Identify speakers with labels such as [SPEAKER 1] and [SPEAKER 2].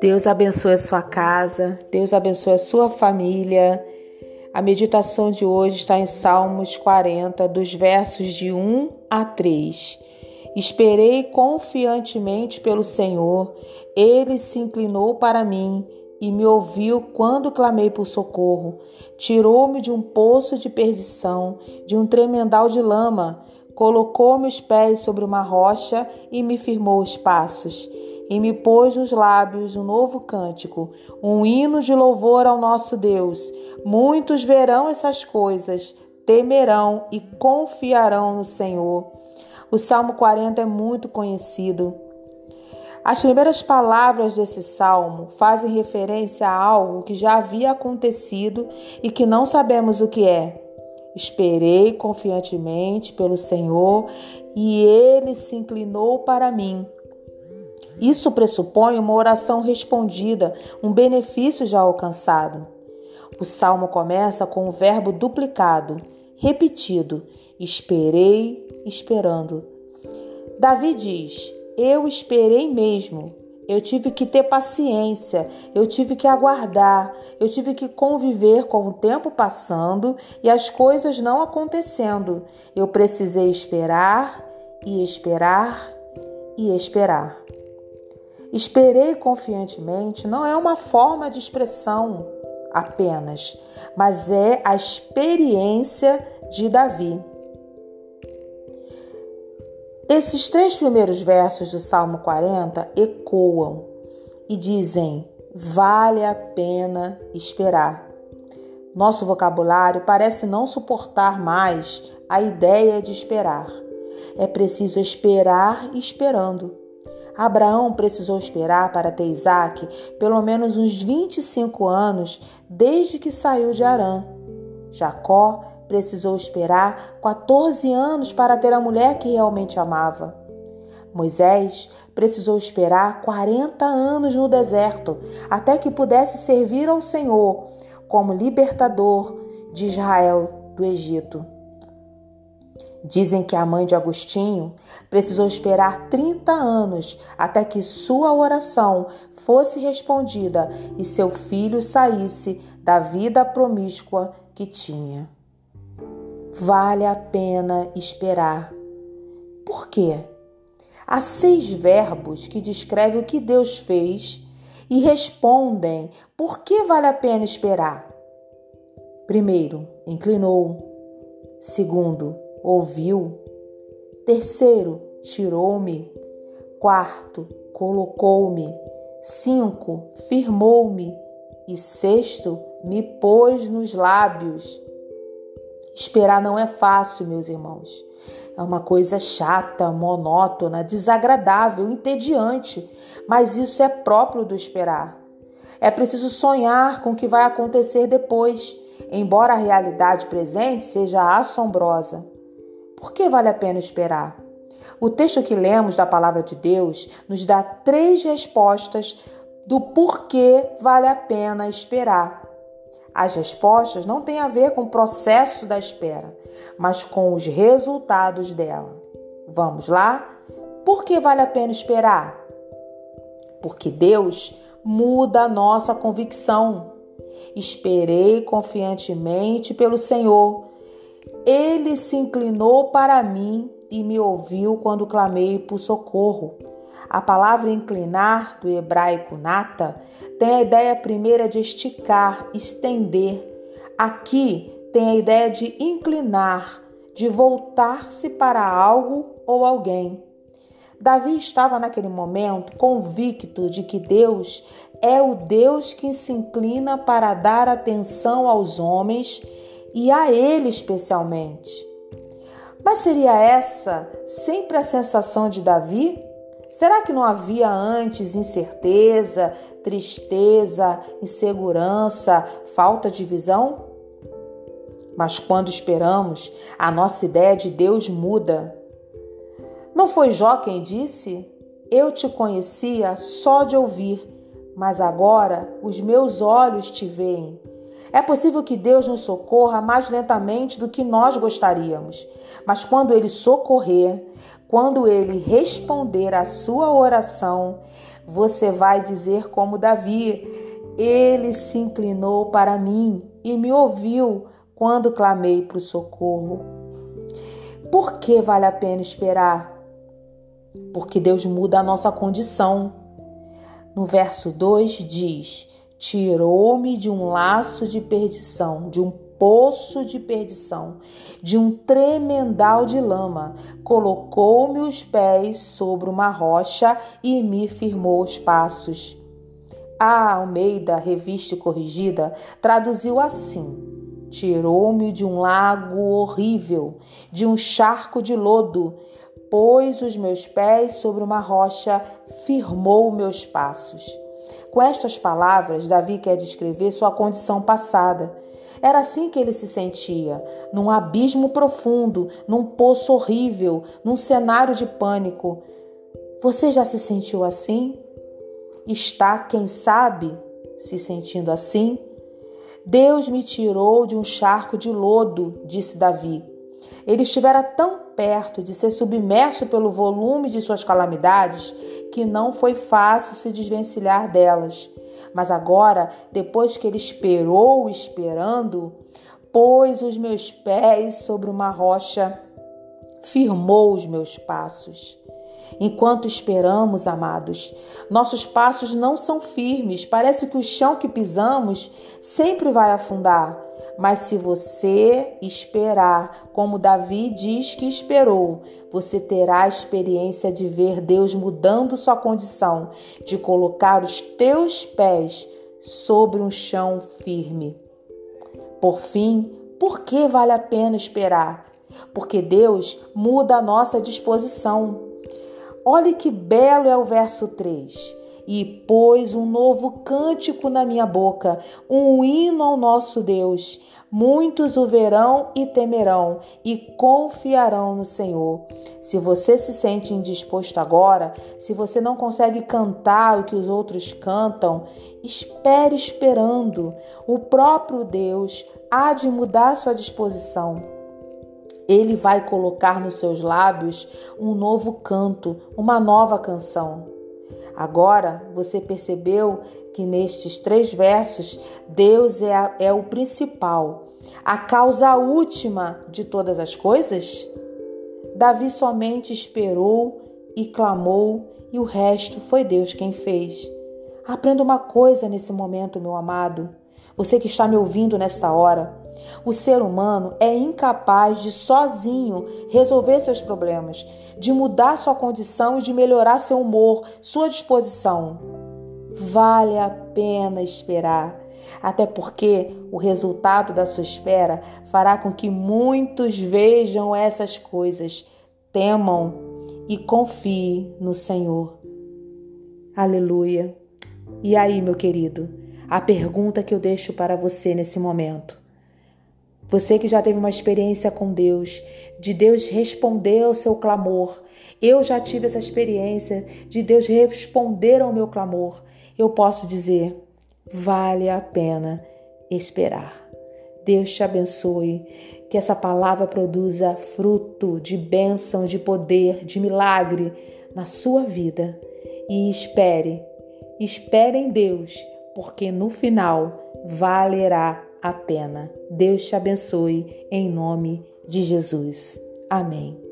[SPEAKER 1] Deus abençoe a sua casa, Deus abençoe a sua família. A meditação de hoje está em Salmos 40, dos versos de 1 a 3. Esperei confiantemente pelo Senhor, ele se inclinou para mim e me ouviu quando clamei por socorro. Tirou-me de um poço de perdição, de um tremendal de lama, colocou meus pés sobre uma rocha e me firmou os passos. E me pôs nos lábios um novo cântico, um hino de louvor ao nosso Deus. Muitos verão essas coisas, temerão e confiarão no Senhor. O Salmo 40 é muito conhecido. As primeiras palavras desse salmo fazem referência a algo que já havia acontecido e que não sabemos o que é. Esperei confiantemente pelo Senhor e ele se inclinou para mim. Isso pressupõe uma oração respondida, um benefício já alcançado. O salmo começa com o verbo duplicado, repetido: esperei, esperando. Davi diz: eu esperei mesmo. Eu tive que ter paciência, eu tive que aguardar, eu tive que conviver com o tempo passando e as coisas não acontecendo. Eu precisei esperar e esperar e esperar. Esperei confiantemente não é uma forma de expressão apenas, mas é a experiência de Davi. Esses três primeiros versos do Salmo 40 ecoam e dizem: vale a pena esperar. Nosso vocabulário parece não suportar mais a ideia de esperar. É preciso esperar esperando. Abraão precisou esperar para ter Isaac pelo menos uns 25 anos desde que saiu de Arã. Jacó precisou esperar 14 anos para ter a mulher que realmente amava. Moisés precisou esperar 40 anos no deserto até que pudesse servir ao Senhor como libertador de Israel do Egito. Dizem que a mãe de Agostinho precisou esperar 30 anos até que sua oração fosse respondida e seu filho saísse da vida promíscua que tinha vale a pena esperar. Por quê? Há seis verbos que descrevem o que Deus fez e respondem por que vale a pena esperar. Primeiro, inclinou. Segundo, ouviu. Terceiro, tirou-me. Quarto, colocou-me. Cinco, firmou-me. E sexto, me pôs nos lábios. Esperar não é fácil, meus irmãos. É uma coisa chata, monótona, desagradável, entediante, mas isso é próprio do esperar. É preciso sonhar com o que vai acontecer depois, embora a realidade presente seja assombrosa. Por que vale a pena esperar? O texto que lemos da palavra de Deus nos dá três respostas do porquê vale a pena esperar. As respostas não têm a ver com o processo da espera, mas com os resultados dela. Vamos lá? Por que vale a pena esperar? Porque Deus muda a nossa convicção. Esperei confiantemente pelo Senhor. Ele se inclinou para mim e me ouviu quando clamei por socorro. A palavra inclinar, do hebraico nata, tem a ideia primeira de esticar, estender. Aqui tem a ideia de inclinar, de voltar-se para algo ou alguém. Davi estava naquele momento convicto de que Deus é o Deus que se inclina para dar atenção aos homens e a ele especialmente. Mas seria essa sempre a sensação de Davi? Será que não havia antes incerteza, tristeza, insegurança, falta de visão? Mas quando esperamos, a nossa ideia de Deus muda. Não foi Jó quem disse: Eu te conhecia só de ouvir, mas agora os meus olhos te veem. É possível que Deus nos socorra mais lentamente do que nós gostaríamos, mas quando Ele socorrer, quando ele responder a sua oração, você vai dizer como Davi: Ele se inclinou para mim e me ouviu quando clamei para o socorro. Por que vale a pena esperar? Porque Deus muda a nossa condição. No verso 2 diz: Tirou-me de um laço de perdição, de um poço de perdição, de um tremendal de lama, colocou-me os pés sobre uma rocha e me firmou os passos. A Almeida, revista corrigida, traduziu assim: Tirou-me de um lago horrível, de um charco de lodo, pôs os meus pés sobre uma rocha, firmou meus passos. Com estas palavras, Davi quer descrever sua condição passada. Era assim que ele se sentia, num abismo profundo, num poço horrível, num cenário de pânico. Você já se sentiu assim? Está, quem sabe, se sentindo assim? Deus me tirou de um charco de lodo, disse Davi. Ele estivera tão perto de ser submerso pelo volume de suas calamidades que não foi fácil se desvencilhar delas. Mas agora, depois que ele esperou esperando, pôs os meus pés sobre uma rocha, firmou os meus passos. Enquanto esperamos, amados, nossos passos não são firmes, parece que o chão que pisamos sempre vai afundar. Mas se você esperar, como Davi diz que esperou, você terá a experiência de ver Deus mudando sua condição, de colocar os teus pés sobre um chão firme. Por fim, por que vale a pena esperar? Porque Deus muda a nossa disposição. Olhe que belo é o verso 3. E pôs um novo cântico na minha boca, um hino ao nosso Deus. Muitos o verão e temerão e confiarão no Senhor. Se você se sente indisposto agora, se você não consegue cantar o que os outros cantam, espere esperando. O próprio Deus há de mudar sua disposição. Ele vai colocar nos seus lábios um novo canto, uma nova canção. Agora você percebeu que nestes três versos Deus é, a, é o principal, a causa última de todas as coisas? Davi somente esperou e clamou, e o resto foi Deus quem fez. Aprenda uma coisa nesse momento, meu amado. Você que está me ouvindo nesta hora, o ser humano é incapaz de sozinho resolver seus problemas, de mudar sua condição e de melhorar seu humor, sua disposição. Vale a pena esperar, até porque o resultado da sua espera fará com que muitos vejam essas coisas, temam e confiem no Senhor. Aleluia. E aí, meu querido, a pergunta que eu deixo para você nesse momento você que já teve uma experiência com Deus, de Deus responder ao seu clamor. Eu já tive essa experiência de Deus responder ao meu clamor. Eu posso dizer: vale a pena esperar. Deus te abençoe, que essa palavra produza fruto de bênção, de poder, de milagre na sua vida. E espere, espere em Deus, porque no final valerá a pena. Deus te abençoe em nome de Jesus. Amém.